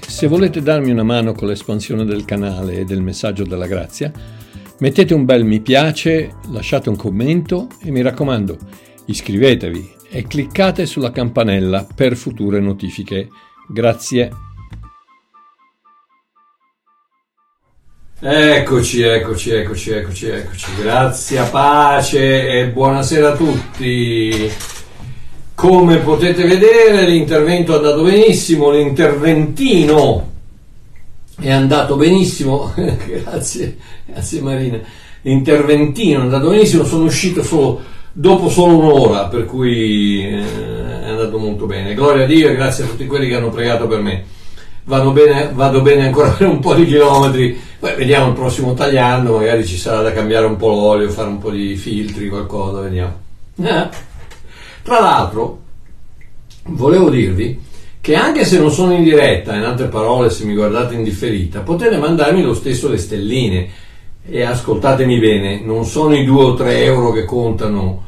Se volete darmi una mano con l'espansione del canale e del messaggio della grazia, mettete un bel mi piace, lasciate un commento e mi raccomando, iscrivetevi e cliccate sulla campanella per future notifiche. Grazie. Eccoci, eccoci, eccoci, eccoci, eccoci. Grazie, pace e buonasera a tutti. Come potete vedere l'intervento è andato benissimo, l'interventino è andato benissimo, grazie, grazie Marina, l'interventino è andato benissimo, sono uscito solo, dopo solo un'ora, per cui eh, è andato molto bene. Gloria a Dio e grazie a tutti quelli che hanno pregato per me. Vado bene, vado bene ancora per un po' di chilometri, poi vediamo il prossimo tagliando, magari ci sarà da cambiare un po' l'olio, fare un po' di filtri, qualcosa, vediamo. Tra l'altro, volevo dirvi che anche se non sono in diretta, in altre parole, se mi guardate in differita, potete mandarmi lo stesso le stelline. E ascoltatemi bene, non sono i 2 o 3 euro che contano.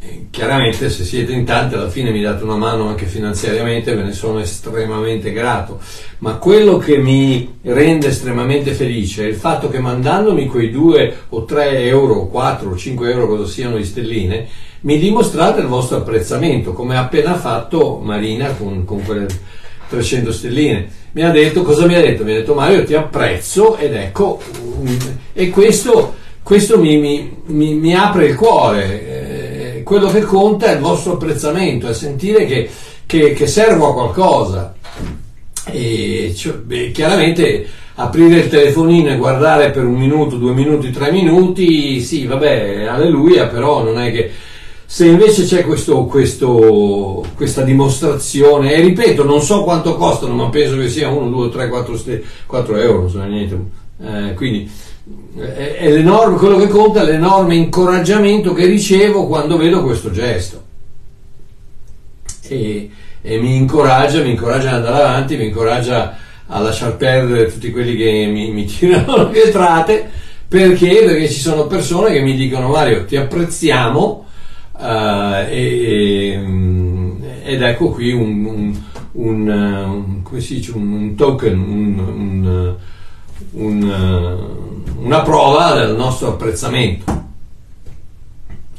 Eh, chiaramente se siete in tanti alla fine mi date una mano anche finanziariamente, ve ne sono estremamente grato, ma quello che mi rende estremamente felice è il fatto che mandandomi quei 2 o 3 euro, 4 o 5 euro, cosa siano di stelline, mi dimostrate il vostro apprezzamento, come ha appena fatto Marina con, con quelle 300 stelline. Mi ha detto, cosa mi ha detto? Mi ha detto Mario ti apprezzo ed ecco, e questo, questo mi, mi, mi, mi, apre il cuore. Eh, quello che conta è il vostro apprezzamento, è sentire che, che, che servo a qualcosa. E cioè, beh, chiaramente aprire il telefonino e guardare per un minuto, due minuti, tre minuti, sì, vabbè, alleluia, però non è che se invece c'è questo, questo, questa dimostrazione, e ripeto, non so quanto costano, ma penso che sia 1, 2, 3, 4, 4 euro, non so niente. Eh, quindi è, è l'enorme, quello che conta è l'enorme incoraggiamento che ricevo quando vedo questo gesto. E, e mi incoraggia, mi incoraggia ad andare avanti, mi incoraggia a lasciar perdere tutti quelli che mi, mi tirano le pietrate, perché? Perché ci sono persone che mi dicono Mario, ti apprezziamo, Uh, e, mm, ed ecco qui un, un, un, uh, dice, un token, uh, una prova del nostro apprezzamento.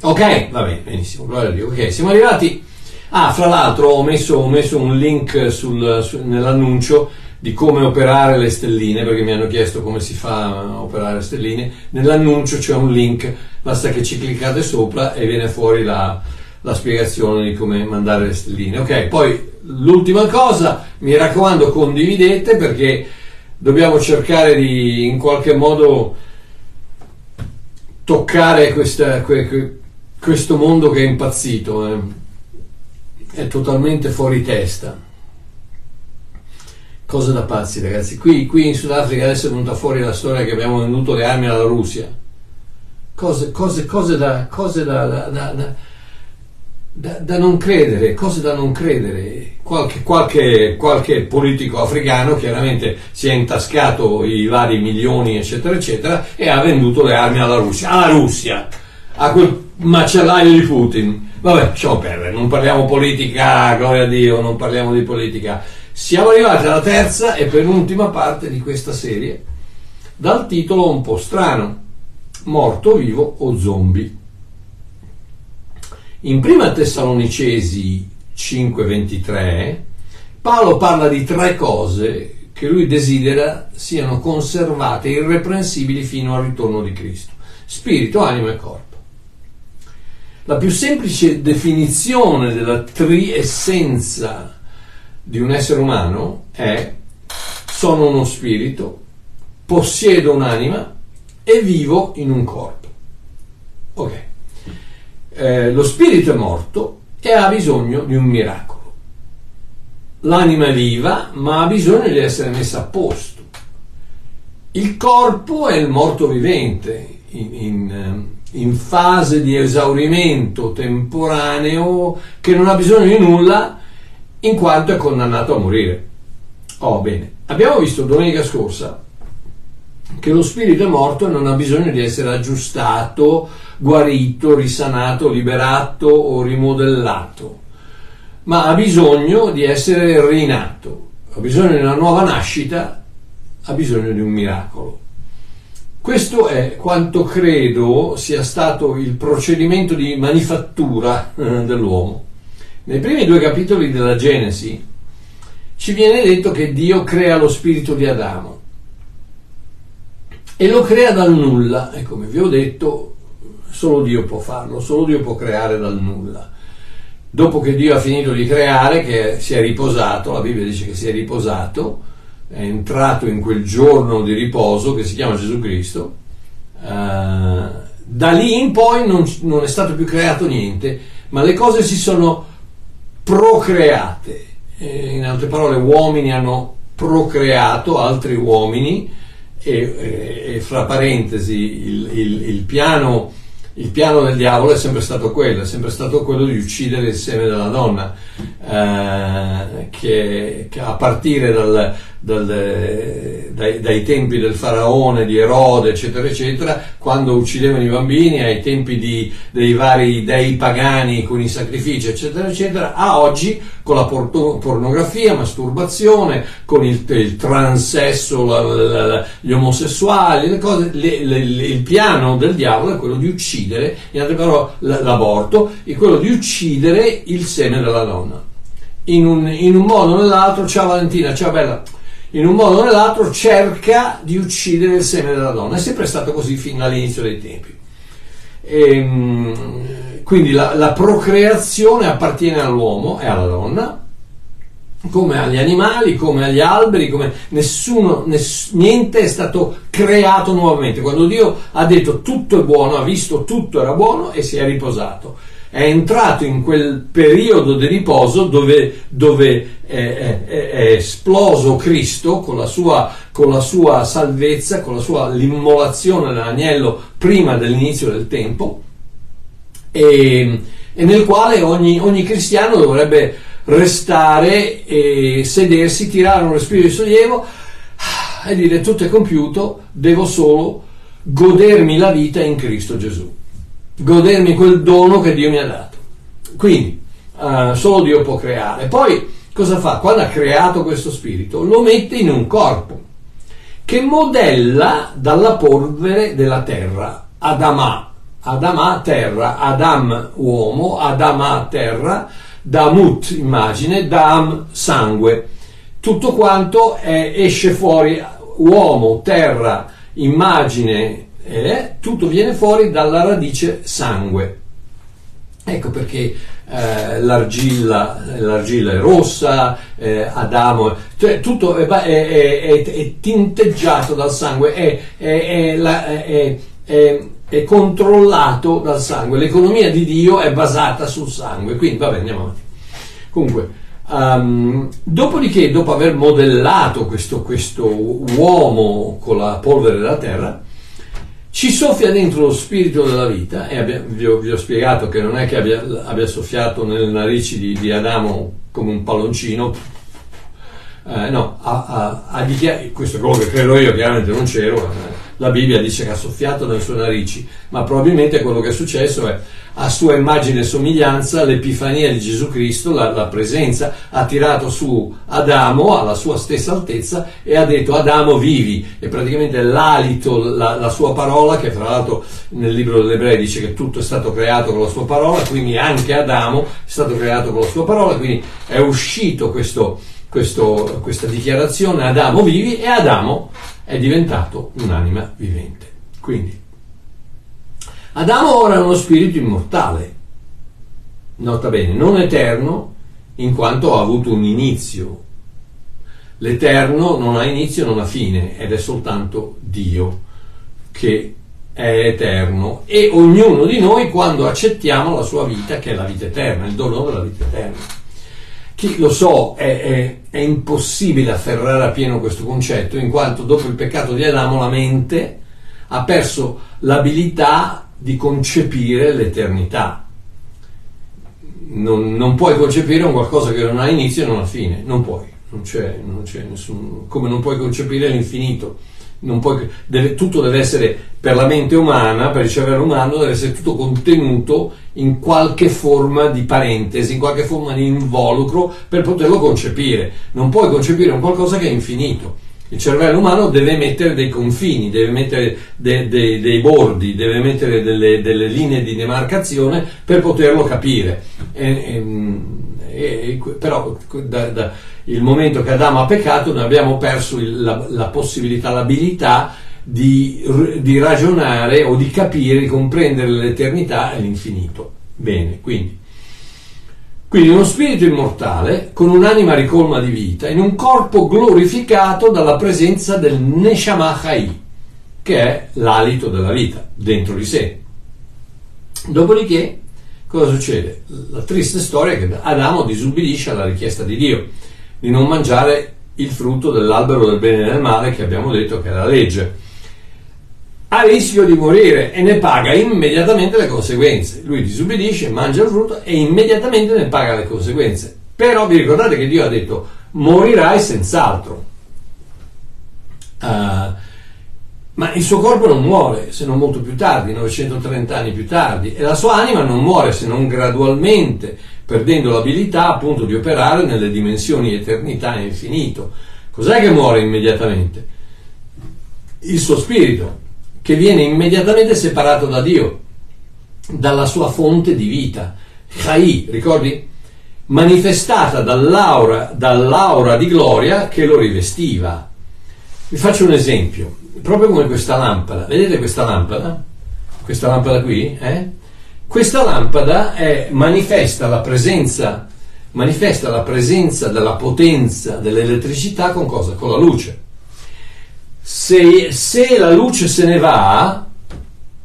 Ok, va bene, benissimo, gloria a Dio. Ok, siamo arrivati. Ah, fra l'altro ho messo, ho messo un link sul, su, nell'annuncio di come operare le stelline, perché mi hanno chiesto come si fa a operare le stelline. Nell'annuncio c'è un link, basta che ci cliccate sopra e viene fuori la, la spiegazione di come mandare le stelline. Ok, poi l'ultima cosa, mi raccomando, condividete perché dobbiamo cercare di in qualche modo toccare questa, questo mondo che è impazzito, eh. è totalmente fuori testa. Cose da pazzi, ragazzi. Qui, qui, in Sudafrica adesso è venuta fuori la storia che abbiamo venduto le armi alla Russia. Cose, cose, cose, da, cose da, da, da, non credere, cose da non credere. Qualche, qualche, qualche politico africano chiaramente si è intascato i vari milioni, eccetera, eccetera, e ha venduto le armi alla Russia. Alla Russia! A quel macellaio di Putin. Vabbè, lasciamo perdere, non parliamo politica, gloria a Dio, non parliamo di politica siamo arrivati alla terza e penultima parte di questa serie, dal titolo un po' strano, Morto vivo o zombie. In prima Tessalonicesi 5:23 Paolo parla di tre cose che lui desidera siano conservate irreprensibili fino al ritorno di Cristo: spirito, anima e corpo. La più semplice definizione della triessenza di un essere umano è sono uno spirito, possiedo un'anima e vivo in un corpo. Ok. Eh, lo spirito è morto e ha bisogno di un miracolo. L'anima è viva ma ha bisogno di essere messa a posto. Il corpo è il morto vivente in, in, eh, in fase di esaurimento temporaneo che non ha bisogno di nulla in quanto è condannato a morire. Oh, bene. Abbiamo visto domenica scorsa che lo spirito è morto e non ha bisogno di essere aggiustato, guarito, risanato, liberato o rimodellato, ma ha bisogno di essere rinato. ha bisogno di una nuova nascita, ha bisogno di un miracolo. Questo è quanto credo sia stato il procedimento di manifattura eh, dell'uomo. Nei primi due capitoli della Genesi ci viene detto che Dio crea lo spirito di Adamo e lo crea dal nulla e come vi ho detto solo Dio può farlo, solo Dio può creare dal nulla. Dopo che Dio ha finito di creare, che si è riposato, la Bibbia dice che si è riposato, è entrato in quel giorno di riposo che si chiama Gesù Cristo, uh, da lì in poi non, non, è stato più creato niente, ma le cose si sono procreate. In altre parole, uomini hanno procreato altri uomini e, e fra parentesi il, il, il piano il piano del diavolo è sempre stato quello, è sempre stato quello di uccidere il seme della donna, eh, che, che, a partire dal, dal, dai, dai, tempi del faraone, di Erode, eccetera, eccetera, quando uccidevano i bambini, ai tempi di, dei vari dei pagani con i sacrifici, eccetera, eccetera, a oggi con la porto, pornografia, masturbazione, con il, il transesso, la, la, la, gli omosessuali, le cose, le, le, il piano del diavolo è quello di uccidere, in altre parole l'aborto, è quello di uccidere il seme della donna. In un, in un modo o nell'altro, ciao Valentina, ciao Bella, in un modo o nell'altro cerca di uccidere il seme della donna. È sempre stato così fin dall'inizio dei tempi. E, ehm, quindi la, la, procreazione appartiene all'uomo e alla donna, come agli animali, come agli alberi, come nessuno, ness, niente è stato creato nuovamente. Quando Dio ha detto tutto è buono, ha visto tutto era buono e si è riposato è entrato in quel periodo di riposo dove, dove è, è, è, esploso Cristo con la, sua, con la sua salvezza, con la sua l'immolazione dell'agnello prima dell'inizio del tempo e, e nel quale ogni, ogni, cristiano dovrebbe restare e sedersi, tirare un respiro di sollievo e dire tutto è compiuto, devo solo godermi la vita in Cristo Gesù godermi quel dono che Dio mi ha dato. Quindi, uh, solo Dio può creare. Poi, cosa fa? Quando ha creato questo spirito, lo mette in un corpo che modella dalla polvere della terra, Adamà. Adamà terra, Adam uomo, Adamà terra, Damut immagine, Dam sangue. Tutto quanto è, esce fuori uomo, terra, immagine eh, tutto viene fuori dalla radice sangue. Ecco perché eh, l'argilla, l'argilla, è rossa, eh, Adamo, cioè tutto è, è, è, è, tinteggiato dal sangue, è, controllato dal sangue. L'economia di Dio è basata sul sangue. Quindi, vabbè, andiamo avanti. Comunque, um, dopodiché, dopo aver modellato questo, questo uomo con la polvere della terra, ci soffia dentro lo spirito della vita e abbia, vi, ho, vi, ho, spiegato che non è che abbia, abbia soffiato nelle narici di, di, Adamo come un palloncino, eh, no, ha, ha dichiarato, questo quello che credo io, chiaramente non c'ero, eh, la Bibbia dice che ha soffiato nelle sue narici, ma probabilmente quello che è successo è a sua immagine e somiglianza l'epifania di Gesù Cristo, la, la, presenza, ha tirato su Adamo alla sua stessa altezza e ha detto Adamo vivi e praticamente l'alito, la, la sua parola, che fra l'altro nel libro dell'Ebrei dice che tutto è stato creato con la sua parola, quindi anche Adamo è stato creato con la sua parola, quindi è uscito questo, questo, questa dichiarazione Adamo vivi e Adamo è diventato un'anima vivente. Quindi Adamo ora è uno spirito immortale, nota bene, non eterno, in quanto ha avuto un inizio. L'eterno non ha inizio, non ha fine, ed è soltanto Dio che è eterno e ognuno di noi quando accettiamo la sua vita, che è la vita eterna, il dono della vita eterna. Chi lo so, è, è, è impossibile afferrare a pieno questo concetto, in quanto dopo il peccato di Adamo la mente ha perso l'abilità di concepire l'eternità. Non, non, puoi concepire un qualcosa che non ha inizio e non ha fine, non puoi, non c'è, non c'è nessun, come non puoi concepire l'infinito, puoi, deve, tutto deve essere per la mente umana, per il cervello umano, deve essere tutto contenuto in qualche forma di parentesi, in qualche forma di involucro per poterlo concepire. Non puoi concepire un qualcosa che è infinito. Il cervello umano deve mettere dei confini, deve mettere de, de, dei bordi, deve mettere delle, delle, linee di demarcazione per poterlo capire. E, e, e, però da, da, il momento che Adamo ha peccato noi abbiamo perso il, la, la, possibilità, l'abilità di, di ragionare o di capire, di comprendere l'eternità e l'infinito. Bene, quindi quindi uno spirito immortale con un'anima ricolma di vita in un corpo glorificato dalla presenza del Neshama Chai, che è l'alito della vita dentro di sé. Dopodiché, cosa succede? La triste storia è che Adamo disubbidisce alla richiesta di Dio di non mangiare il frutto dell'albero del bene e del male che abbiamo detto che è la legge ha rischio di morire e ne paga immediatamente le conseguenze. Lui disubbidisce, mangia il frutto e immediatamente ne paga le conseguenze. Però vi ricordate che Dio ha detto morirai senz'altro. Uh, ma il suo corpo non muore se non molto più tardi, 930 anni più tardi, e la sua anima non muore se non gradualmente, perdendo l'abilità appunto di operare nelle dimensioni eternità e infinito. Cos'è che muore immediatamente? Il suo spirito, che viene immediatamente separato da Dio, dalla sua fonte di vita. Chai, ricordi? Manifestata dall'aura, dall'aura di gloria che lo rivestiva. Vi faccio un esempio, proprio come questa lampada. Vedete questa lampada? Questa lampada qui? Eh? Questa lampada è, manifesta la presenza manifesta la presenza della potenza dell'elettricità con cosa? Con la luce. Se, se la luce se ne va,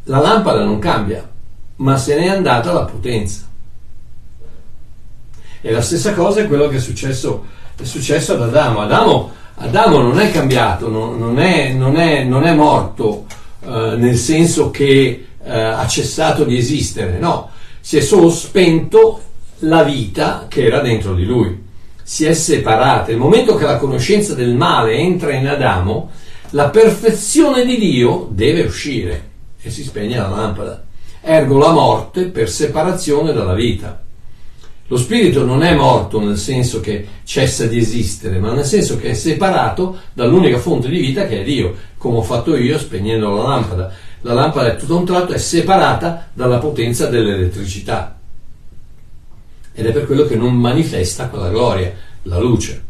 la lampada non cambia, ma se n'è andata la potenza. E la stessa cosa è quello che è successo, è successo ad Adamo. Adamo. Adamo non è cambiato, non, non, è, non, è, non è, morto eh, nel senso che eh, ha cessato di esistere, no, si è solo spento la vita che era dentro di lui, si è separata. Il momento che la conoscenza del male entra in Adamo, la perfezione di Dio deve uscire e si spegne la lampada. Ergo la morte per separazione dalla vita. Lo spirito non è morto nel senso che cessa di esistere, ma nel senso che è separato dall'unica fonte di vita che è Dio, come ho fatto io spegnendo la lampada. La lampada è tutto un tratto è separata dalla potenza dell'elettricità. Ed è per quello che non manifesta quella gloria, la luce.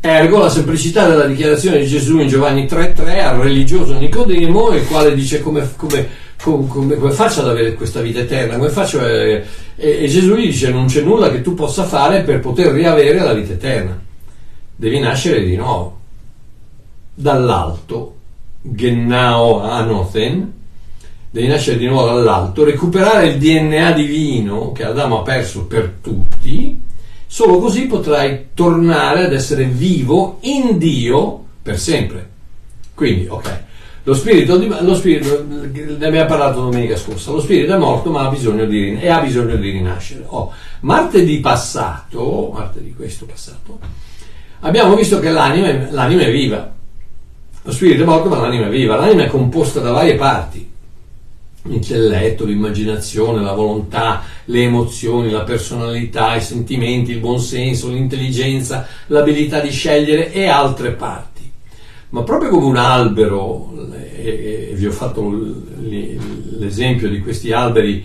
Ergo la semplicità della dichiarazione di Gesù in Giovanni 3.3 al religioso Nicodemo, il quale dice come, come, come, come faccio ad avere questa vita eterna, come faccio a, e, e, Gesù gli dice non c'è nulla che tu possa fare per poter riavere la vita eterna, devi nascere di nuovo, dall'alto, Gennao Anothen, devi nascere di nuovo dall'alto, recuperare il DNA divino che Adamo ha perso per tutti, Solo così potrai tornare ad essere vivo in Dio per sempre. Quindi, ok, lo spirito, di, lo spirito ne abbiamo parlato domenica scorsa, lo spirito è morto ma ha bisogno di, e ha bisogno di rinascere. Oh, martedì passato, martedì questo passato, abbiamo visto che l'anima, l'anima è viva. Lo spirito è morto ma l'anima è viva. L'anima è composta da varie parti l'intelletto, l'immaginazione, la volontà, le emozioni, la personalità, i sentimenti, il buonsenso, l'intelligenza, l'abilità di scegliere e altre parti. Ma proprio come un albero, e, vi ho fatto l'esempio di questi alberi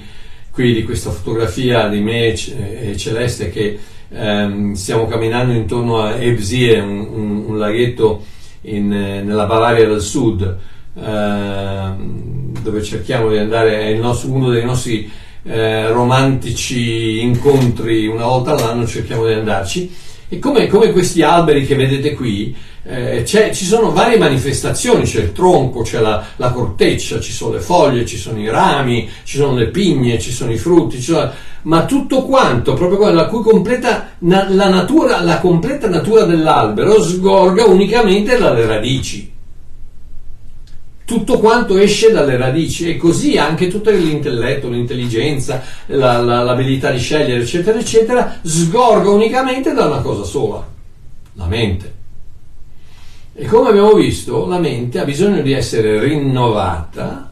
qui, di questa fotografia di me e Celeste che ehm, stiamo camminando intorno a Ebsie, un, un, un laghetto in, nella Bavaria del Sud, Ehm, dove cerchiamo di andare, è nostro, uno dei nostri eh, romantici incontri una volta all'anno, cerchiamo di andarci. E come, come questi alberi che vedete qui, eh, ci sono varie manifestazioni, c'è il tronco, c'è la, la, corteccia, ci sono le foglie, ci sono i rami, ci sono le pigne, ci sono i frutti, sono, ma tutto quanto, proprio la cui completa, na, la, natura, la completa natura dell'albero sgorga unicamente dalle radici tutto quanto esce dalle radici e così anche tutto l'intelletto, l'intelligenza, la, la, l'abilità di scegliere, eccetera, eccetera, sgorga unicamente da una cosa sola, la mente. E come abbiamo visto, la mente ha bisogno di essere rinnovata,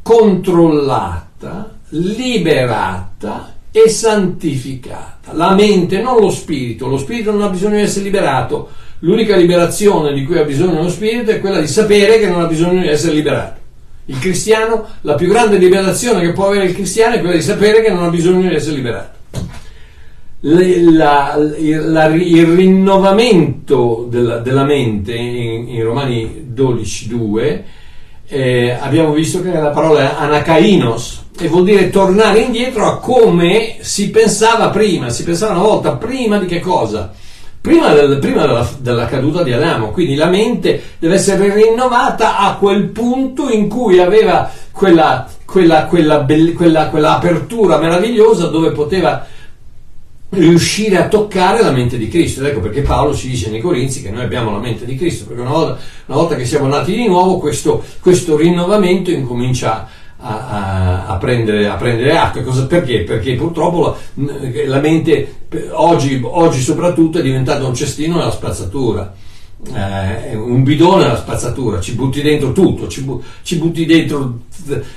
controllata, liberata e santificata. La mente, non lo spirito. Lo spirito non ha bisogno di essere liberato. L'unica liberazione di cui ha bisogno lo spirito è quella di sapere che non ha bisogno di essere liberato. Il cristiano, la più grande liberazione che può avere il cristiano è quella di sapere che non ha bisogno di essere liberato. La, la, il rinnovamento della, della mente in, in, Romani 12.2 eh, abbiamo visto che la parola è anakainos e vuol dire tornare indietro a come si pensava prima, si pensava una volta prima di che cosa? Prima, del, prima della, della, caduta di Adamo, quindi la mente deve essere rinnovata a quel punto in cui aveva quella, quella, quella, quella, quella apertura meravigliosa dove poteva riuscire a toccare la mente di Cristo. Ed ecco perché Paolo ci dice nei Corinzi che noi abbiamo la mente di Cristo, perché una volta, una volta che siamo nati di nuovo questo, questo rinnovamento incomincia a, a, a, prendere, a prendere atto. Cosa, perché? Perché purtroppo la, la mente oggi, oggi soprattutto è diventata un cestino nella spazzatura eh, un bidone alla spazzatura, ci butti dentro tutto, ci, bu- ci, butti dentro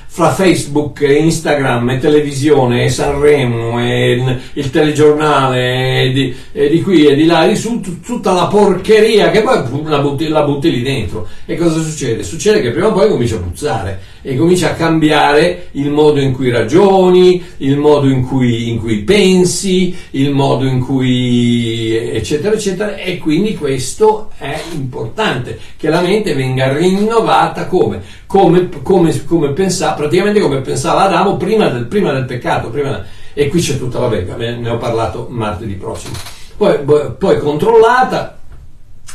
fra Facebook, Instagram, e televisione, e Sanremo, e il telegiornale, e di, e di, qui e di là, e di su, t- tutta la porcheria che poi la butti, la butti lì dentro. E cosa succede? Succede che prima o poi comincia a puzzare e comincia a cambiare il modo in cui ragioni, il modo in cui, in cui pensi, il modo in cui eccetera eccetera e quindi questo è importante che la mente venga rinnovata come? Come, come, come pensava, praticamente come pensava Adamo prima del, prima del peccato prima, e qui c'è tutta, vabbè, ne ho parlato martedì prossimo poi, poi controllata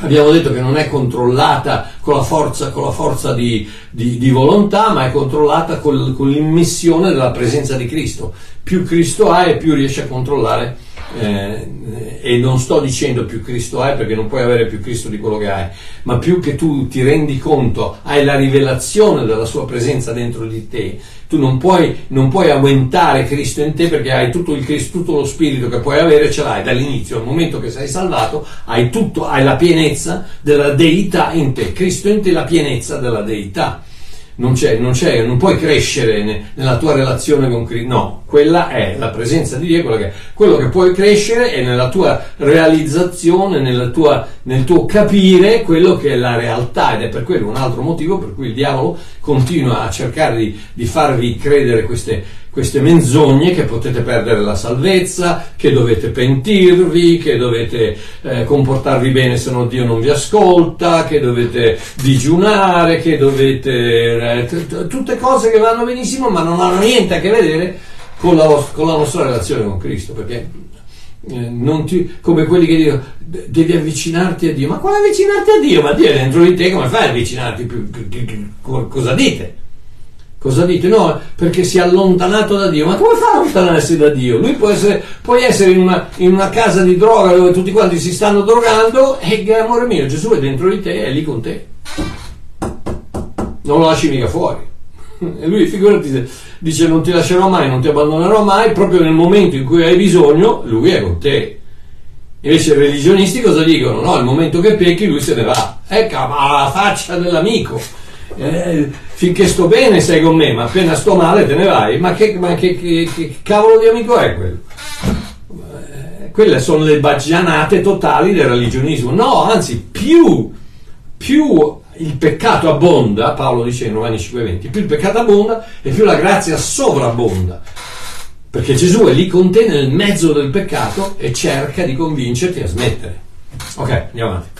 Abbiamo detto che non è controllata con la forza, con la forza di, di, di, volontà, ma è controllata con, con, l'immissione della presenza di Cristo. Più Cristo ha e più riesce a controllare. Eh, e non sto dicendo più Cristo hai perché non puoi avere più Cristo di quello che hai, ma più che tu ti rendi conto, hai la rivelazione della sua presenza dentro di te, tu non puoi, non puoi aumentare Cristo in te perché hai tutto, il Cristo, tutto lo spirito che puoi avere, ce l'hai dall'inizio, al momento che sei salvato, hai, tutto, hai la pienezza della deità in te, Cristo in te la pienezza della deità non, c'è, non, c'è, non puoi crescere nella tua relazione con Cristo, no, quella è la presenza di Dio, quello che, quello che puoi crescere è nella tua realizzazione, tua, nel tuo capire quello che è la realtà. Ed è per quello un altro motivo per cui il diavolo continua a cercare di, di farvi credere queste queste menzogne che potete perdere la salvezza, che dovete pentirvi, che dovete eh, comportarvi bene se no Dio non vi ascolta, che dovete digiunare, che dovete... Eh, tutte cose che vanno benissimo ma non hanno niente a che vedere con la, con la nostra relazione con Cristo, perché eh, ti, come quelli che dicono devi avvicinarti a Dio, ma quale avvicinarti a Dio? Ma Dio è dentro di te, come fai ad avvicinarti? Cosa dite? Cosa dite? No, perché si è allontanato da Dio. Ma come fa a allontanarsi da Dio? Lui può essere, puoi essere in una, in una, casa di droga dove tutti quanti si stanno drogando e amore mio, Gesù è dentro di te, è lì con te. Non lo lasci mica fuori. E lui, figurati, dice non ti lascerò mai, non ti abbandonerò mai, proprio nel momento in cui hai bisogno, lui è con te. Invece i religionisti cosa dicono? No, al momento che pecchi lui se ne va. Ecco, ma la faccia dell'amico eh, finché sto bene sei con me, ma appena sto male te ne vai. Ma che, ma che, che, che cavolo di amico è quello? Eh, quelle sono le baggianate totali del religionismo. No, anzi, più, più il peccato abbonda, Paolo dice in Romani 5:20, più il peccato abbonda e più la grazia sovrabbonda. Perché Gesù è lì con te nel mezzo del peccato e cerca di convincerti a smettere. Ok, andiamo avanti.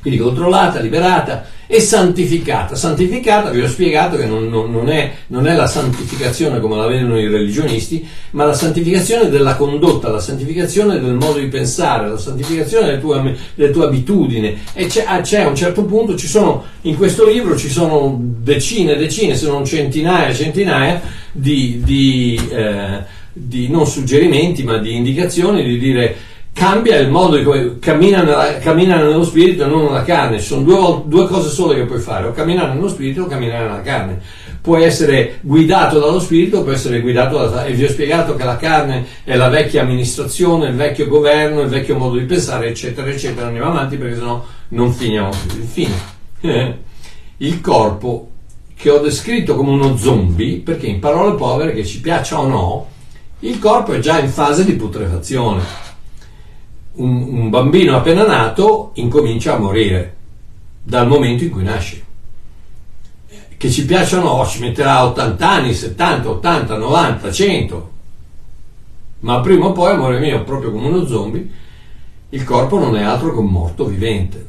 Quindi controllata, liberata, e santificata. Santificata, vi ho spiegato che non, non, non, è, non, è, la santificazione come la vedono i religionisti, ma la santificazione della condotta, la santificazione del modo di pensare, la santificazione delle tue, delle tue abitudini. E c'è, ah, c'è, a un certo punto, sono, in questo libro ci sono decine e decine, se non centinaia e centinaia di, di, eh, di non suggerimenti, ma di indicazioni di dire cambia il modo in cui cammina, nella, cammina nello spirito e non nella carne. Ci sono due, due, cose sole che puoi fare, o camminare nello spirito o camminare nella carne. Puoi essere guidato dallo spirito puoi essere guidato dalla E vi ho spiegato che la carne è la vecchia amministrazione, il vecchio governo, il vecchio modo di pensare, eccetera, eccetera. Andiamo avanti perché sennò non finiamo più. Infine, il corpo che ho descritto come uno zombie, perché in parole povere, che ci piaccia o no, il corpo è già in fase di putrefazione. Un, un bambino appena nato incomincia a morire dal momento in cui nasce. Che ci piaccia o no, ci metterà 80 anni, 70, 80, 90, 100, ma prima o poi, amore mio, proprio come uno zombie, il corpo non è altro che un morto vivente,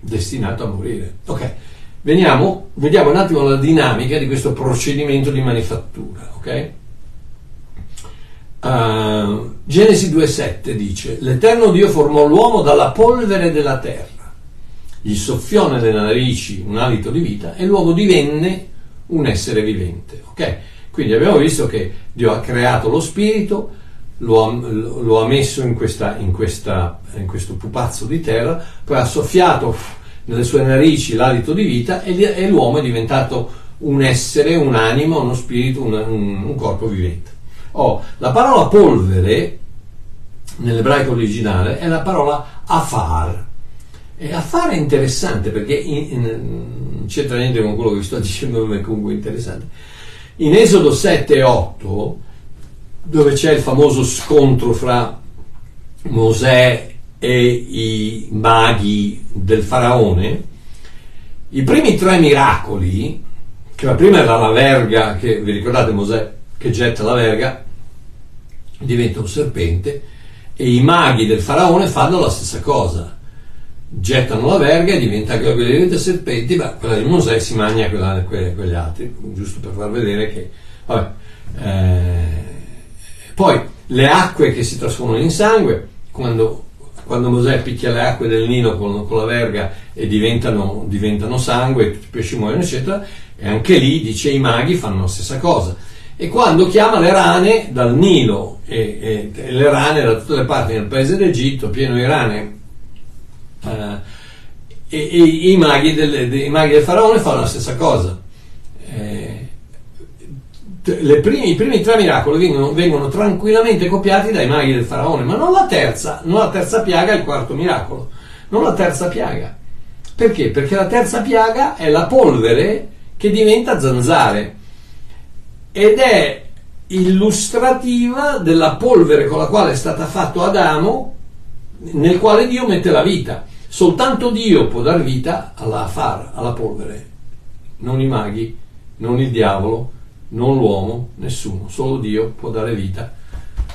destinato a morire. Ok, veniamo, vediamo un attimo la dinamica di questo procedimento di manifattura. Ok? Uh, Genesi 2.7 dice: L'Eterno Dio formò l'uomo dalla polvere della terra, gli soffiò nelle narici un alito di vita e l'uomo divenne un essere vivente. Ok? Quindi abbiamo visto che Dio ha creato lo spirito, lo ha, lo ha messo in, questa, in, questa, in, questo pupazzo di terra, poi ha soffiato nelle sue narici l'alito di vita e, e l'uomo è diventato un essere, un'anima, uno spirito, un, un, un corpo vivente. Oh, la parola polvere nell'ebraico originale è la parola afar. E afar è interessante perché in, in, non c'entra niente con quello che sto dicendo, ma è comunque interessante in Esodo 7 e 8, dove c'è il famoso scontro fra Mosè e i maghi del faraone, i primi tre miracoli, che la prima era la verga, che vi ricordate Mosè che getta la verga, diventa un serpente, e i maghi del faraone fanno la stessa cosa gettano la verga e diventa quella diventa serpenti, ma quella di Mosè si mangia quella, quelle, quegli altri, giusto per far vedere che... Vabbè, eh, poi le acque che si trasformano in sangue, quando, quando Mosè picchia le acque del Nilo con, con la verga e diventano, diventano sangue, tutti i pesci muoiono, eccetera, e anche lì dice i maghi fanno la stessa cosa. E quando chiama le rane dal Nilo e, e, e le rane da tutte le parti del paese d'Egitto, pieno di rane eh, e, e, i, maghi del, i, maghi del, faraone fanno la stessa cosa. Eh, primi, I primi tre miracoli vengono, vengono, tranquillamente copiati dai maghi del faraone, ma non la terza, non la terza piaga, il quarto miracolo, non la terza piaga. Perché? Perché la terza piaga è la polvere che diventa zanzare ed è illustrativa della polvere con la quale è stata fatto Adamo, nel quale Dio mette la vita. Soltanto Dio può dar vita alla affar, alla polvere, non i maghi, non il diavolo, non l'uomo, nessuno, solo Dio può dare vita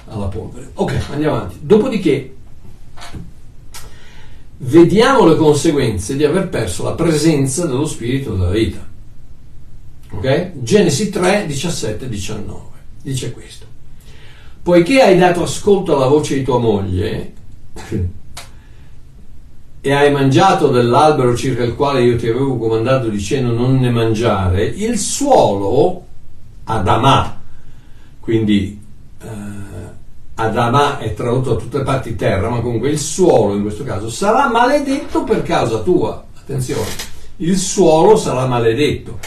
alla polvere. Ok, andiamo avanti. Dopodiché vediamo le conseguenze di aver perso la presenza dello spirito della vita. Ok? Genesi 3, 17 19 dice questo. Poiché hai dato ascolto alla voce di tua moglie, e hai mangiato dell'albero circa il quale io ti avevo comandato dicendo non ne mangiare, il suolo, Adamà, quindi eh, Adamà è tradotto da tutte le parti terra, ma comunque il suolo in questo caso sarà maledetto per causa tua. Attenzione, il suolo sarà maledetto.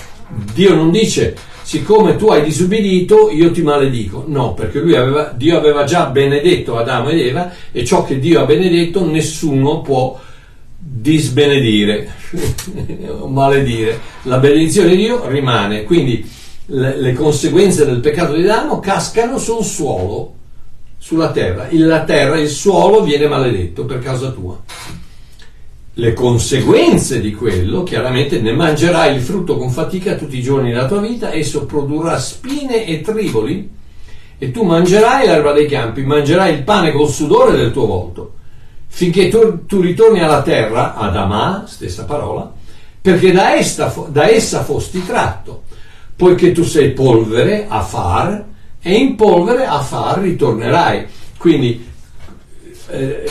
Dio non dice siccome tu hai disubbidito io ti maledico. No, perché aveva, Dio aveva già benedetto Adamo ed Eva e ciò che Dio ha benedetto nessuno può disbenedire o maledire. La benedizione di Dio rimane, quindi le, le, conseguenze del peccato di Adamo cascano sul suolo, sulla terra. La terra, il suolo viene maledetto per causa tua. Le conseguenze di quello, chiaramente ne mangerai il frutto con fatica tutti i giorni della tua vita, esso produrrà spine e triboli, e tu mangerai l'erba dei campi, mangerai il pane col sudore del tuo volto finché tu, tu ritorni alla terra, Adamà, stessa parola, perché da essa, da essa fosti tratto, poiché tu sei polvere, a far, e in polvere a far ritornerai. Quindi eh,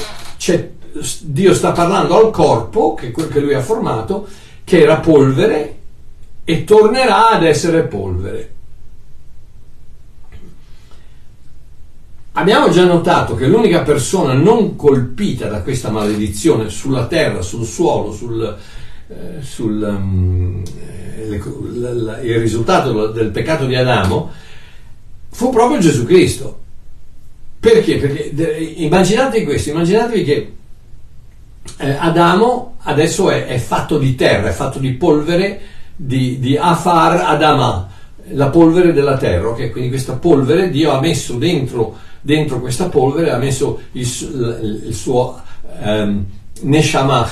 Dio sta parlando al corpo, che è quel che lui ha formato, che era polvere, e tornerà ad essere polvere. Abbiamo già notato che l'unica persona non colpita da questa maledizione sulla terra, sul suolo, sul, eh, sul um, il risultato del peccato di Adamo fu proprio Gesù Cristo. Perché? Perché de, immaginatevi questo, immaginatevi che eh, Adamo adesso è, è, fatto di terra, è fatto di polvere, di, di Afar Adama, la polvere della terra, ok? Quindi questa polvere Dio ha messo dentro, dentro questa polvere, ha messo il, il, suo um, Neshama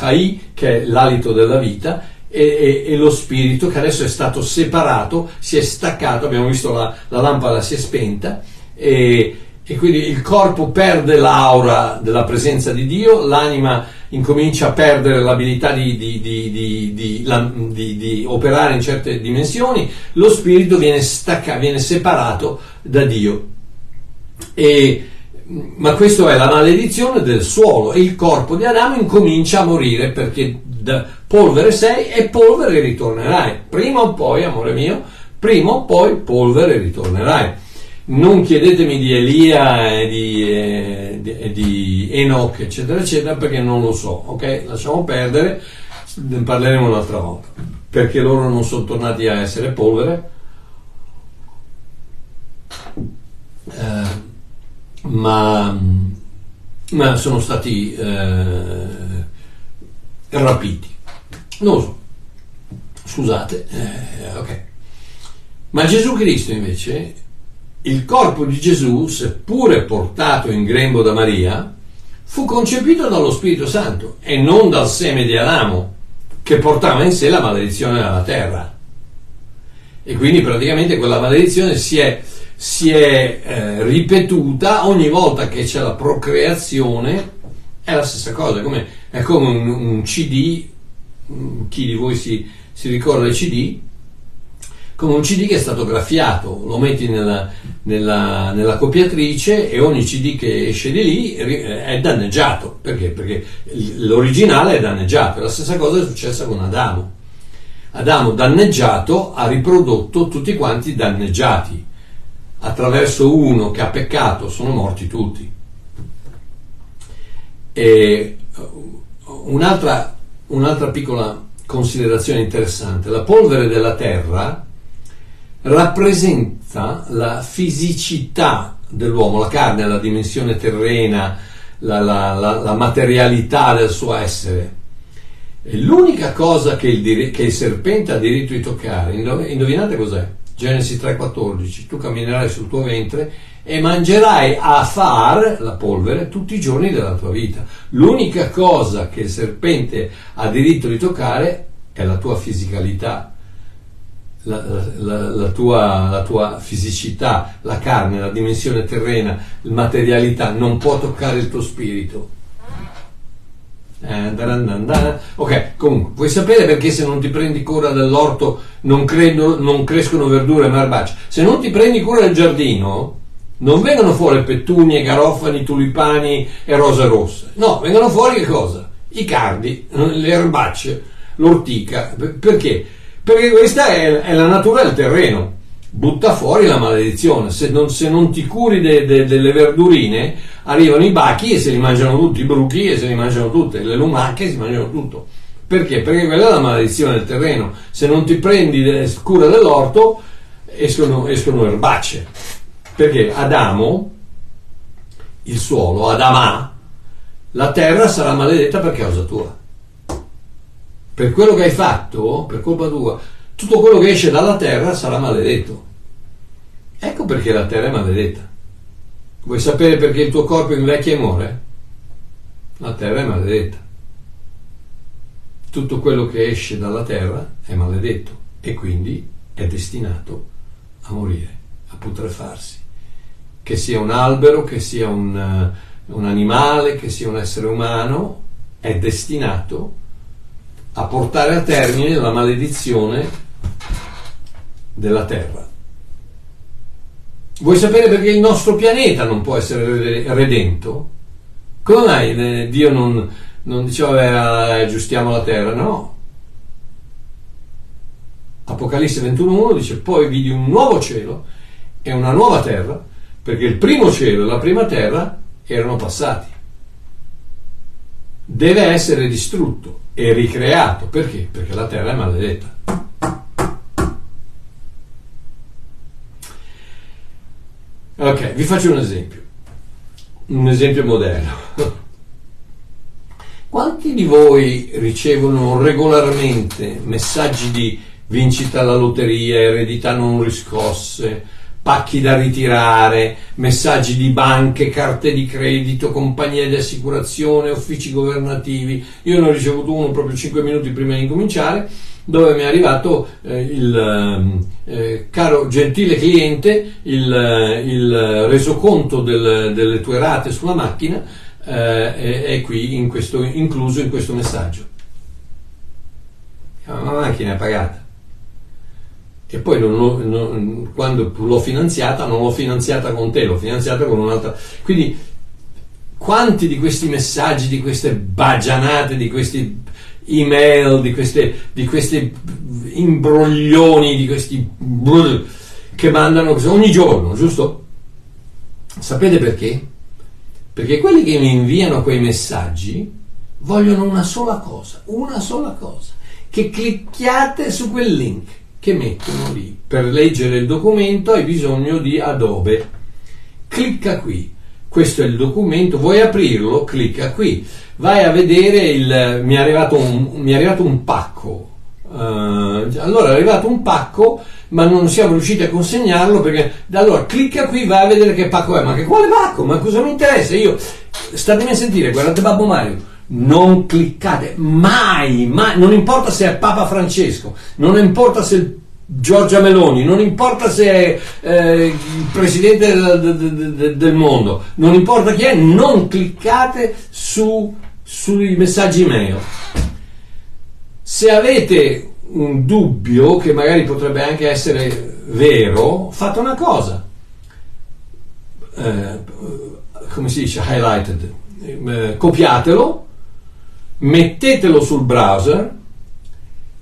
che è l'alito della vita, e, e, e, lo spirito che adesso è stato separato, si è staccato, abbiamo visto la, la lampada si è spenta e, e quindi il corpo perde l'aura della presenza di Dio, l'anima incomincia a perdere l'abilità di, di, di, di, operare in certe dimensioni, lo spirito viene, staccato, viene separato da Dio. E, ma questa è la maledizione del suolo e il corpo di Adamo incomincia a morire perché da polvere sei e polvere ritornerai. Prima o poi, amore mio, prima o poi polvere ritornerai. Non chiedetemi di Elia e di, eh, di, di Enoch, eccetera, eccetera, perché non lo so, ok? Lasciamo perdere, ne parleremo un'altra volta. Perché loro non sono tornati a essere polvere. Eh, ma, ma sono stati eh, rapiti. Non lo so. Scusate, eh, ok. Ma Gesù Cristo invece, il corpo di Gesù, seppure portato in grembo da Maria, fu concepito dallo Spirito Santo e non dal seme di Adamo, che portava in sé la maledizione della terra. E quindi praticamente quella maledizione si è si è eh, ripetuta ogni volta che c'è la procreazione, è la stessa cosa, come, è come un, un, CD, chi di voi si, si ricorda del CD, come un CD che è stato graffiato, lo metti nella, nella, nella, copiatrice e ogni CD che esce di lì è danneggiato. Perché? Perché l'originale è danneggiato. La stessa cosa è successa con Adamo. Adamo danneggiato ha riprodotto tutti quanti danneggiati attraverso uno che ha peccato sono morti tutti. E uh, un'altra, un'altra piccola considerazione interessante, la polvere della terra rappresenta la fisicità dell'uomo, la carne, la dimensione terrena, la, la, la, la materialità del suo essere. E l'unica cosa che il, che il serpente ha diritto di toccare, indovinate cos'è? Genesi 3:14, tu camminerai sul tuo ventre e mangerai a far la polvere tutti i giorni della tua vita. L'unica cosa che il serpente ha diritto di toccare è la tua fisicalità, la, la, la, tua, la, tua, fisicità, la carne, la dimensione terrena, la materialità, non può toccare il tuo spirito. Eh, ok, comunque, vuoi sapere perché se non ti prendi cura dell'orto non, credo, non crescono verdure e erbacee? Se non ti prendi cura del giardino, non vengono fuori petunie, garofani, tulipani e rose rosse. No, vengono fuori che cosa? I cardi, le erbacce, l'ortica. Perché? Perché questa è, è la natura del terreno butta fuori la maledizione. Se non, se non ti curi de, de, delle verdurine, arrivano i bachi e se li mangiano tutti, i bruchi e se li mangiano tutte, le lumache si mangiano tutto. Perché? Perché quella è la maledizione del terreno. Se non ti prendi cura dell'orto, escono, escono erbacce. Perché Adamo, il suolo, Adamà, la terra sarà maledetta per causa tua. Per quello che hai fatto, per colpa tua, tutto quello che esce dalla terra sarà maledetto. Ecco perché la terra è maledetta. Vuoi sapere perché il tuo corpo invecchia e muore? La terra è maledetta. Tutto quello che esce dalla terra è maledetto e quindi è destinato a morire, a putrefarsi. Che sia un albero, che sia un, uh, un animale, che sia un essere umano, è destinato a portare a termine la maledizione della Terra. Vuoi sapere perché il nostro pianeta non può essere redento? Come mai eh, Dio non, non diceva eh, aggiustiamo la Terra? No. Apocalisse 21.1 dice poi vidi un nuovo cielo e una nuova terra perché il primo cielo e la prima terra erano passati. Deve essere distrutto e ricreato. Perché? Perché la terra è maledetta. Ok, vi faccio un esempio, un esempio moderno. Quanti di voi ricevono regolarmente messaggi di vincita alla lotteria, eredità non riscosse, pacchi da ritirare, messaggi di banche, carte di credito, compagnie di assicurazione, uffici governativi? Io ne ho ricevuto uno proprio 5 minuti prima di cominciare dove mi è arrivato eh, il ehm, eh, caro gentile cliente il, eh, il resoconto del, delle tue rate sulla macchina eh, è, è, qui in questo, incluso in questo messaggio. La macchina è pagata. E poi non non, quando l'ho finanziata, non l'ho finanziata con te, l'ho finanziata con un'altra. Quindi, quanti di questi messaggi, di queste bagianate, di questi email, di queste, di questi imbroglioni, di questi brr, che mandano ogni giorno, giusto? Sapete perché? Perché quelli che mi inviano quei messaggi vogliono una sola cosa, una sola cosa, che clicchiate su quel link che mettono lì. Per leggere il documento hai bisogno di Adobe. Clicca qui. Questo è il documento, vuoi aprirlo? Clicca qui vai a vedere il, mi è arrivato un, mi è arrivato un pacco. Uh, allora è arrivato un pacco, ma non siamo riusciti a consegnarlo perché allora clicca qui, vai a vedere che pacco è. Ma che quale pacco? Ma cosa mi interessa? Io statemi a sentire, guardate Babbo Mario. Non cliccate mai, mai, non importa se è Papa Francesco, non importa se il Giorgia Meloni, non importa se è eh, il presidente del, del, del, mondo, non importa chi è, non cliccate su sui messaggi mail. Se avete un dubbio, che magari potrebbe anche essere vero, fate una cosa. Eh, come si dice? Highlighted. Eh, copiatelo, mettetelo sul browser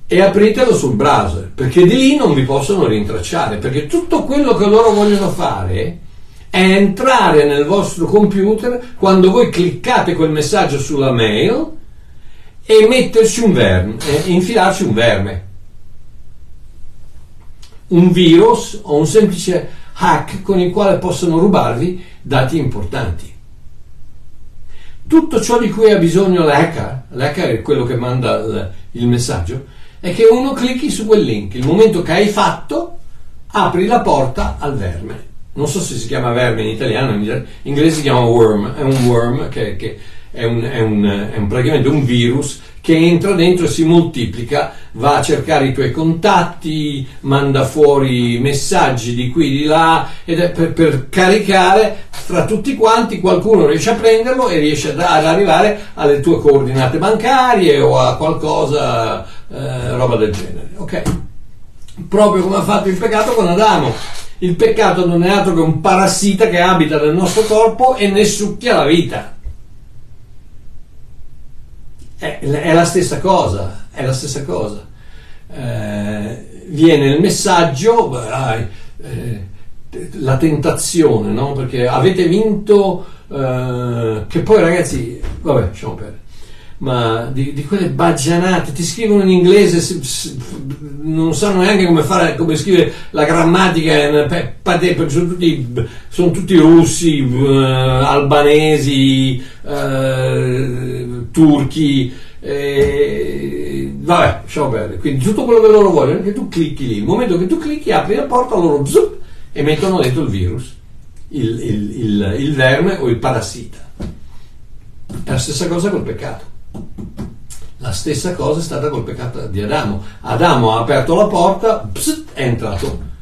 e apritelo sul browser, perché di lì non vi possono rintracciare, perché tutto quello che loro vogliono fare è entrare nel vostro computer quando voi cliccate quel messaggio sulla mail e metterci un verme, e infilarci un verme. Un virus o un semplice hack con il quale possono rubarvi dati importanti. Tutto ciò di cui ha bisogno l'hacker, l'hacker è quello che manda il, il messaggio, è che uno clicchi su quel link. Il momento che hai fatto, apri la porta al verme non so se si chiama verme in italiano, in inglese si chiama worm, è un worm che, che è, un, è, un, è un, praticamente un virus che entra dentro e si moltiplica, va a cercare i tuoi contatti, manda fuori messaggi di qui di là per, per caricare fra tutti quanti qualcuno riesce a prenderlo e riesce ad, ad arrivare alle tue coordinate bancarie o a qualcosa, eh, roba del genere. Ok? Proprio come ha fatto il peccato con Adamo il peccato non è altro che un parassita che abita nel nostro corpo e ne succhia la vita. È, è la stessa cosa, è la stessa cosa. Eh, viene il messaggio, eh, la tentazione, no? Perché avete vinto, eh, che poi ragazzi, vabbè, lasciamo perdere ma di, di, quelle baggianate, ti scrivono in inglese, non sanno neanche come fare, come scrivere la grammatica, sono tutti, sono tutti russi, uh, albanesi, uh, turchi, eh, vabbè, lasciamo perdere. Quindi tutto quello che loro vogliono è che tu clicchi lì, il momento che tu clicchi apri la porta, loro bzup, e mettono dentro il virus, il, il, il, il verme o il parassita. È la stessa cosa col peccato. La stessa cosa è stata col peccato di Adamo. Adamo ha aperto la porta, pst, è entrato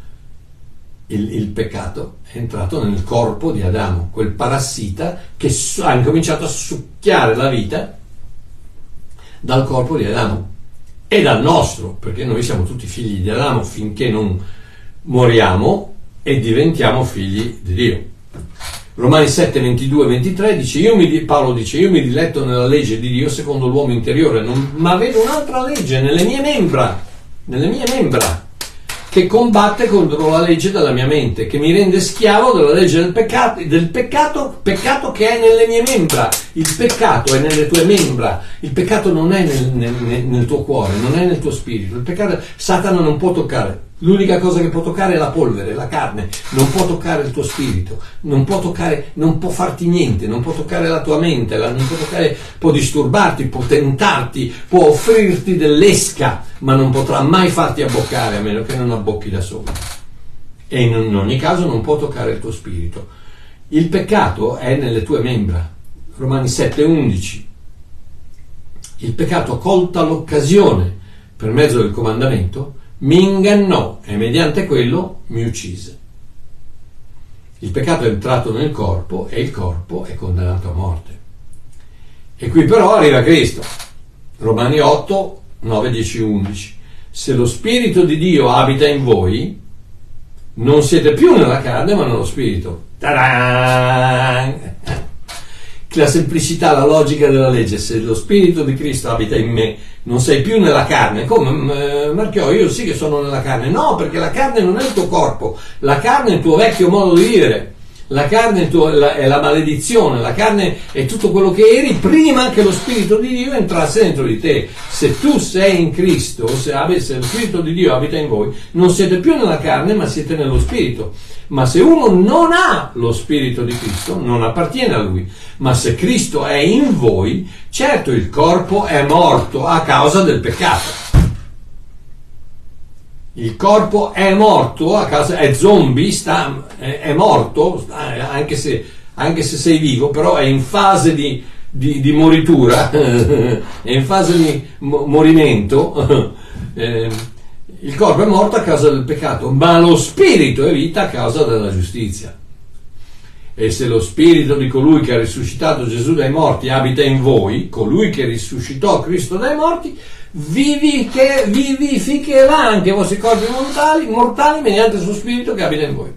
il, il, peccato, è entrato nel corpo di Adamo, quel parassita che ha incominciato a succhiare la vita dal corpo di Adamo e dal nostro, perché noi siamo tutti figli di Adamo finché non moriamo e diventiamo figli di Dio. Romani 7, 22, 23 dice, mi, Paolo dice, io mi diletto nella legge di Dio secondo l'uomo interiore, non, ma vedo un'altra legge nelle mie membra, nelle mie membra, che combatte contro la legge della mia mente, che mi rende schiavo della legge del peccato, del peccato, peccato che è nelle mie membra. Il peccato è nelle tue membra, il peccato non è nel, nel, nel tuo cuore, non è nel tuo spirito, il peccato Satana non può toccare L'unica cosa che può toccare è la polvere, la carne, non può toccare il tuo spirito, non può toccare, non può farti niente, non può toccare la tua mente, la, può toccare, può disturbarti, può tentarti, può offrirti dell'esca, ma non potrà mai farti abboccare a meno che non abbocchi da solo. E in, in ogni caso non può toccare il tuo spirito. Il peccato è nelle tue membra. Romani 7:11. Il peccato colta l'occasione per mezzo del comandamento mi ingannò e mediante quello mi uccise. Il peccato è entrato nel corpo e il corpo è condannato a morte. E qui però arriva Cristo. Romani 8, 9, 10, 11. Se lo Spirito di Dio abita in voi, non siete più nella carne ma nello Spirito. Ta-da! La semplicità, la logica della legge, se lo Spirito di Cristo abita in me, non sei più nella carne. Come Marchiò, io sì che sono nella carne. No, perché la carne non è il tuo corpo, la carne è il tuo vecchio modo di vivere. La carne è, la maledizione, la carne è tutto quello che eri prima che lo Spirito di Dio entrasse dentro di te. Se tu sei in Cristo, se, se lo Spirito di Dio abita in voi, non siete più nella carne, ma siete nello Spirito. Ma se uno non ha lo Spirito di Cristo, non appartiene a lui. Ma se Cristo è in voi, certo il corpo è morto a causa del peccato. Il corpo è morto a causa, è zombie, sta, è, è morto, anche se, anche se, sei vivo, però è in fase di, di, di moritura, è in fase di mo- morimento. Eh, il corpo è morto a causa del peccato, ma lo spirito è vita a causa della giustizia. E se lo spirito di colui che ha risuscitato Gesù dai morti abita in voi, colui che risuscitò Cristo dai morti, vivificherà anche i vostri corpi mortali, mortali mediante il suo spirito che abita in voi.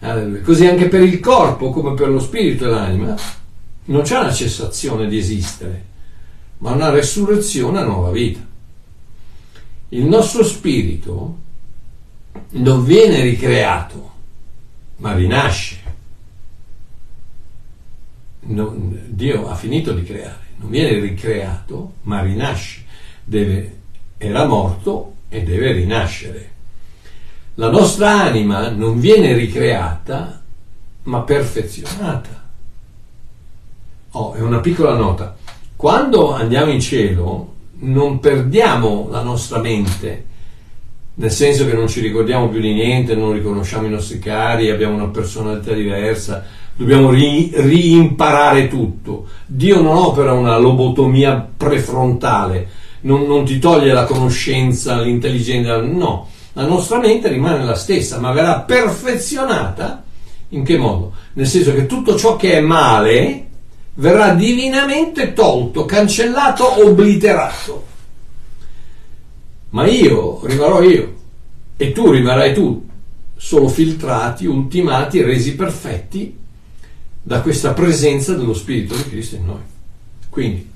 Alleluia. Così anche per il corpo, come per lo spirito e l'anima, non c'è una cessazione di esistere, ma una resurrezione a nuova vita il nostro spirito non viene ricreato, ma rinasce. Non, Dio ha finito di creare, non viene ricreato, ma rinasce. Deve, era morto e deve rinascere. La nostra anima non viene ricreata, ma perfezionata. Oh, è una piccola nota. Quando andiamo in cielo, non perdiamo la nostra mente, nel senso che non ci ricordiamo più di niente, non riconosciamo i nostri cari, abbiamo una personalità diversa, dobbiamo ri- rimparare tutto. Dio non opera una lobotomia prefrontale, non, non ti toglie la conoscenza, l'intelligenza, no, la nostra mente rimane la stessa, ma verrà perfezionata in che modo? Nel senso che tutto ciò che è male verrà divinamente tolto, cancellato, obliterato. Ma io rimarrò io e tu rimarrai tu, solo filtrati, ultimati, resi perfetti da questa presenza dello Spirito di Cristo in noi. Quindi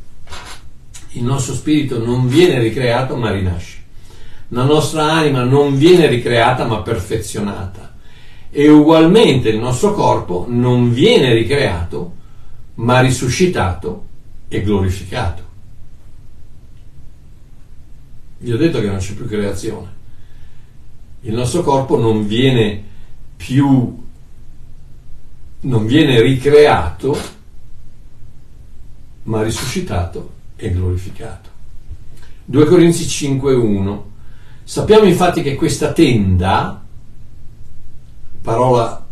il nostro spirito non viene ricreato ma rinasce. La nostra anima non viene ricreata ma perfezionata. E ugualmente il nostro corpo non viene ricreato ma risuscitato e glorificato. Vi ho detto che non c'è più creazione. Il nostro corpo non viene più, non viene ricreato, ma risuscitato e glorificato. 2 Corinzi 5.1 Sappiamo infatti che questa tenda, parola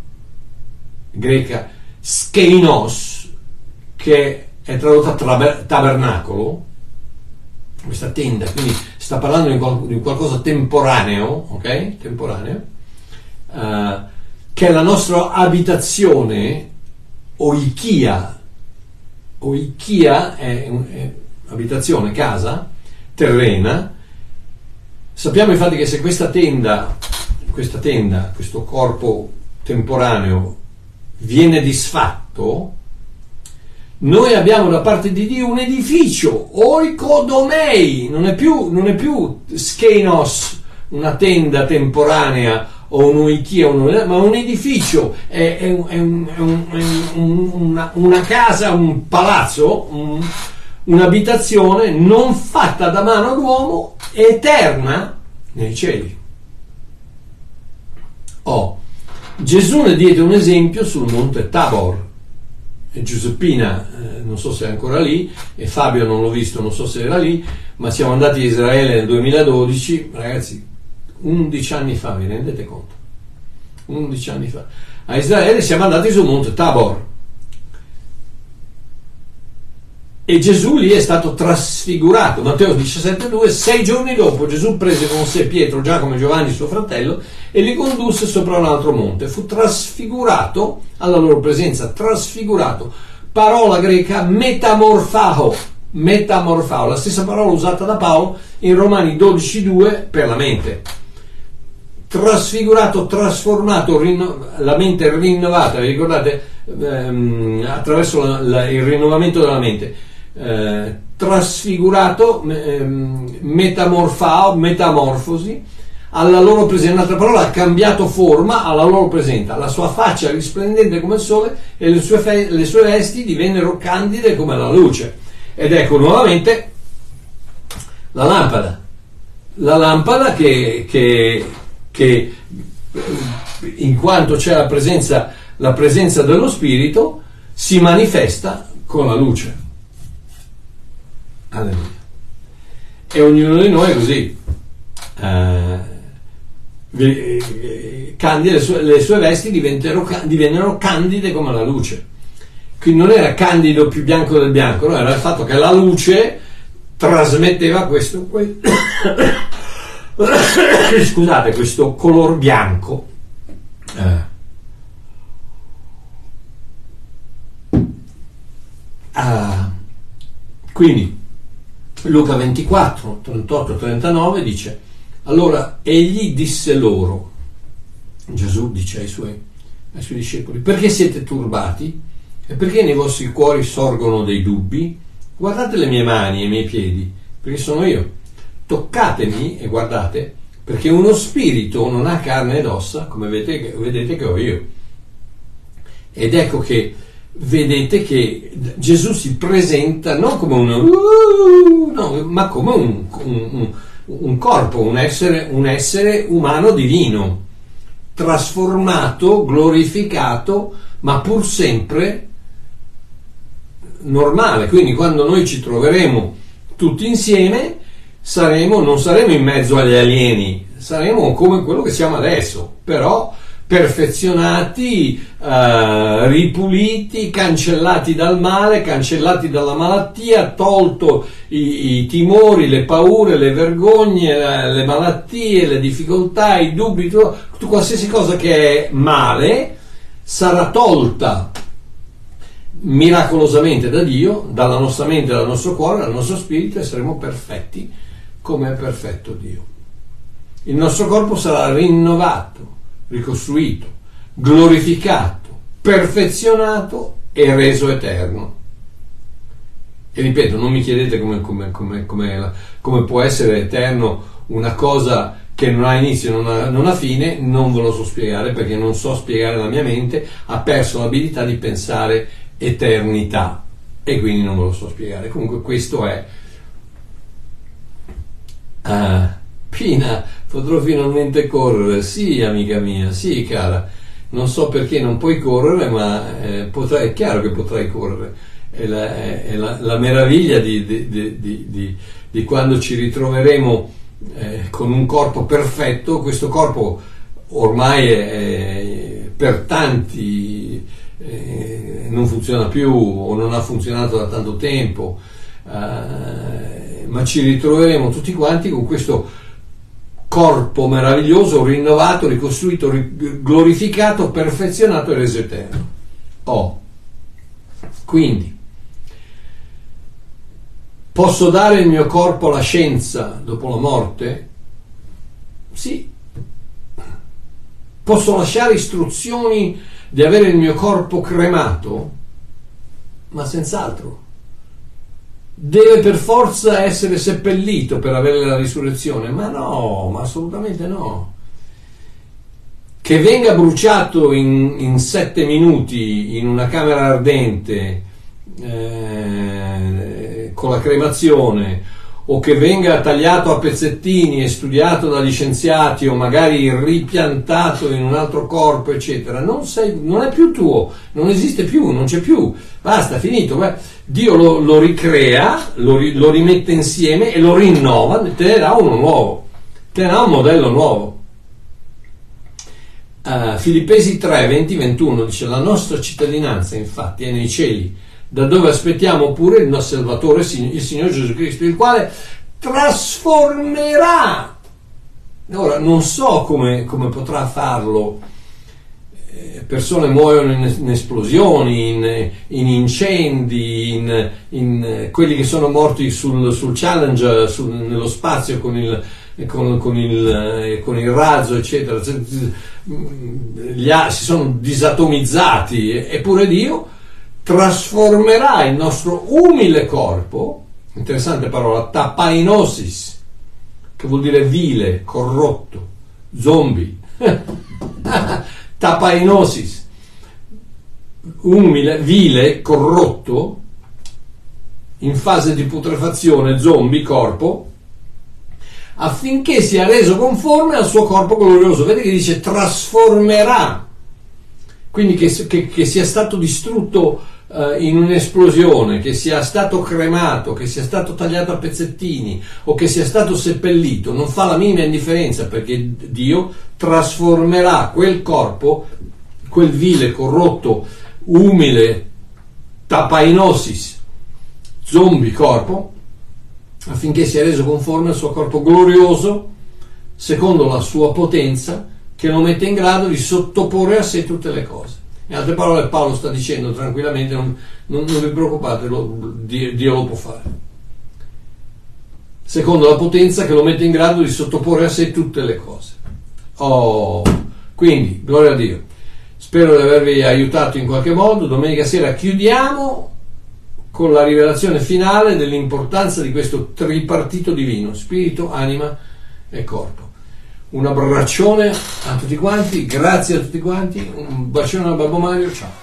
greca skeinos, che è tradotta traber- tabernacolo, questa tenda, quindi sta parlando di, di qualcosa temporaneo, ok? Temporaneo, uh, che è la nostra abitazione o Ikea, o Ikea è, è abitazione, casa, terrena. Sappiamo infatti che se questa tenda, questa tenda, questo corpo temporaneo viene disfatto, noi abbiamo da parte di Dio un edificio, oikodomei, non è più, non è più skenos, una tenda temporanea o un Ikea, ma un edificio, è, è, è, un, un, una, una, casa, un palazzo, un, un'abitazione non fatta da mano d'uomo, eterna nei cieli. Oh, Gesù ne diede un esempio sul monte Tabor. E Giuseppina, eh, non so se è ancora lì, e Fabio non l'ho visto, non so se era lì, ma siamo andati a Israele nel 2012, ragazzi, 11 anni fa, vi rendete conto? 11 anni fa. A Israele siamo andati sul monte Tabor. E Gesù lì è stato trasfigurato. Matteo 17,2 Sei giorni dopo Gesù prese con sé Pietro, Giacomo e Giovanni, suo fratello, e li condusse sopra un altro monte. Fu trasfigurato alla loro presenza, trasfigurato. Parola greca metamorfao, metamorfao, la stessa parola usata da Paolo in Romani 12,2 per la mente. Trasfigurato, trasformato, rinno- la mente rinnovata, vi ricordate? Ehm, attraverso la, la, il rinnovamento della mente eh, trasfigurato, eh, metamorfao, metamorfosi, alla loro presenza, un'altra parola, ha cambiato forma alla loro presenza, la sua faccia risplendente come il sole e le sue, fe- le sue vesti divennero candide come la luce. Ed ecco nuovamente la lampada, la lampada che, che, che in quanto c'è la presenza, la presenza dello Spirito, si manifesta con la luce. Alleluia. E ognuno di noi è così. Uh, candide, le, sue, le sue vesti divennero, candide come la luce. Quindi non era candido più bianco del bianco, no? era il fatto che la luce trasmetteva questo, scusate, questo color bianco. Uh, uh, quindi Luca 24, 38, 39 dice, allora egli disse loro, Gesù dice ai suoi, ai suoi discepoli, perché siete turbati e perché nei vostri cuori sorgono dei dubbi? Guardate le mie mani e i miei piedi, perché sono io. Toccatemi e guardate, perché uno spirito non ha carne ed ossa, come vedete, vedete che ho io. Ed ecco che vedete che Gesù si presenta non come un uh, no, ma come un, un, un corpo, un essere, un essere umano divino, trasformato, glorificato, ma pur sempre normale. Quindi quando noi ci troveremo tutti insieme, saremo, non saremo in mezzo agli alieni, saremo come quello che siamo adesso, però perfezionati, eh, ripuliti, cancellati dal male, cancellati dalla malattia, tolto i, i timori, le paure, le vergogne, le, le, malattie, le difficoltà, i dubbi, tutto, qualsiasi cosa che è male sarà tolta miracolosamente da Dio, dalla nostra mente, dal nostro cuore, dal nostro spirito e saremo perfetti come è perfetto Dio. Il nostro corpo sarà rinnovato ricostruito, glorificato, perfezionato e reso eterno. E ripeto, non mi chiedete come, come, come, come può essere eterno una cosa che non ha inizio non non ha fine, non ve lo so spiegare perché non so spiegare la mia mente, ha perso l'abilità di pensare eternità e quindi non ve lo so spiegare. Comunque questo è... Uh, Pina, potrò finalmente correre. Sì, amica mia, sì, cara. Non so perché non puoi correre, ma eh, potrai, è chiaro che potrai correre. È la, è, è la, la meraviglia di, di, di, di, quando ci ritroveremo eh, con un corpo perfetto. Questo corpo ormai è, per tanti eh, non funziona più o non ha funzionato da tanto tempo, eh, ma ci ritroveremo tutti quanti con questo corpo meraviglioso, rinnovato, ricostruito, glorificato, perfezionato e reso eterno. Oh. Quindi, posso dare il mio corpo alla scienza dopo la morte? Sì. Posso lasciare istruzioni di avere il mio corpo cremato? Ma senz'altro deve per forza essere seppellito per avere la risurrezione? Ma no, ma assolutamente no. Che venga bruciato in, in sette minuti in una camera ardente eh, con la cremazione o che venga tagliato a pezzettini e studiato dagli scienziati o magari ripiantato in un altro corpo, eccetera, non, sei, non è più tuo, non esiste più, non c'è più, basta, finito. Beh, Dio lo, lo ricrea, lo, lo, rimette insieme e lo rinnova, te ne dà uno nuovo, te ne dà un modello nuovo. Uh, Filippesi 3, 20, 21 dice la nostra cittadinanza infatti è nei cieli da dove aspettiamo pure il nostro Salvatore, il Signore Gesù Cristo, il quale trasformerà. Ora, non so come, come potrà farlo. Eh, persone muoiono in, in esplosioni, in, in incendi, in, in, quelli che sono morti sul, sul challenge, sul, nello spazio con il, con, con, il, eh, con, il, razzo, eccetera, gli, si sono disatomizzati, eppure Dio trasformerà il nostro umile corpo, interessante parola, tapainosis, che vuol dire vile, corrotto, zombie, tapainosis, umile, vile, corrotto, in fase di putrefazione, zombie, corpo, affinché sia reso conforme al suo corpo glorioso. Vedi che dice trasformerà, quindi che, che, che sia stato distrutto eh, in un'esplosione, che sia stato cremato, che sia stato tagliato a pezzettini o che sia stato seppellito, non fa la minima indifferenza perché Dio trasformerà quel corpo, quel vile, corrotto, umile, tapainosis, zombie corpo, affinché sia reso conforme al suo corpo glorioso, secondo la sua potenza, che lo mette in grado di sottoporre a sé tutte le cose. In altre parole Paolo sta dicendo tranquillamente non, non, non vi preoccupate, lo, Dio lo può fare. Secondo la potenza che lo mette in grado di sottoporre a sé tutte le cose. Oh, quindi, gloria a Dio. Spero di avervi aiutato in qualche modo. Domenica sera chiudiamo con la rivelazione finale dell'importanza di questo tripartito divino, spirito, anima e corpo un abbraccione a tutti quanti, grazie a tutti quanti, un bacione a Babbo Mario, ciao.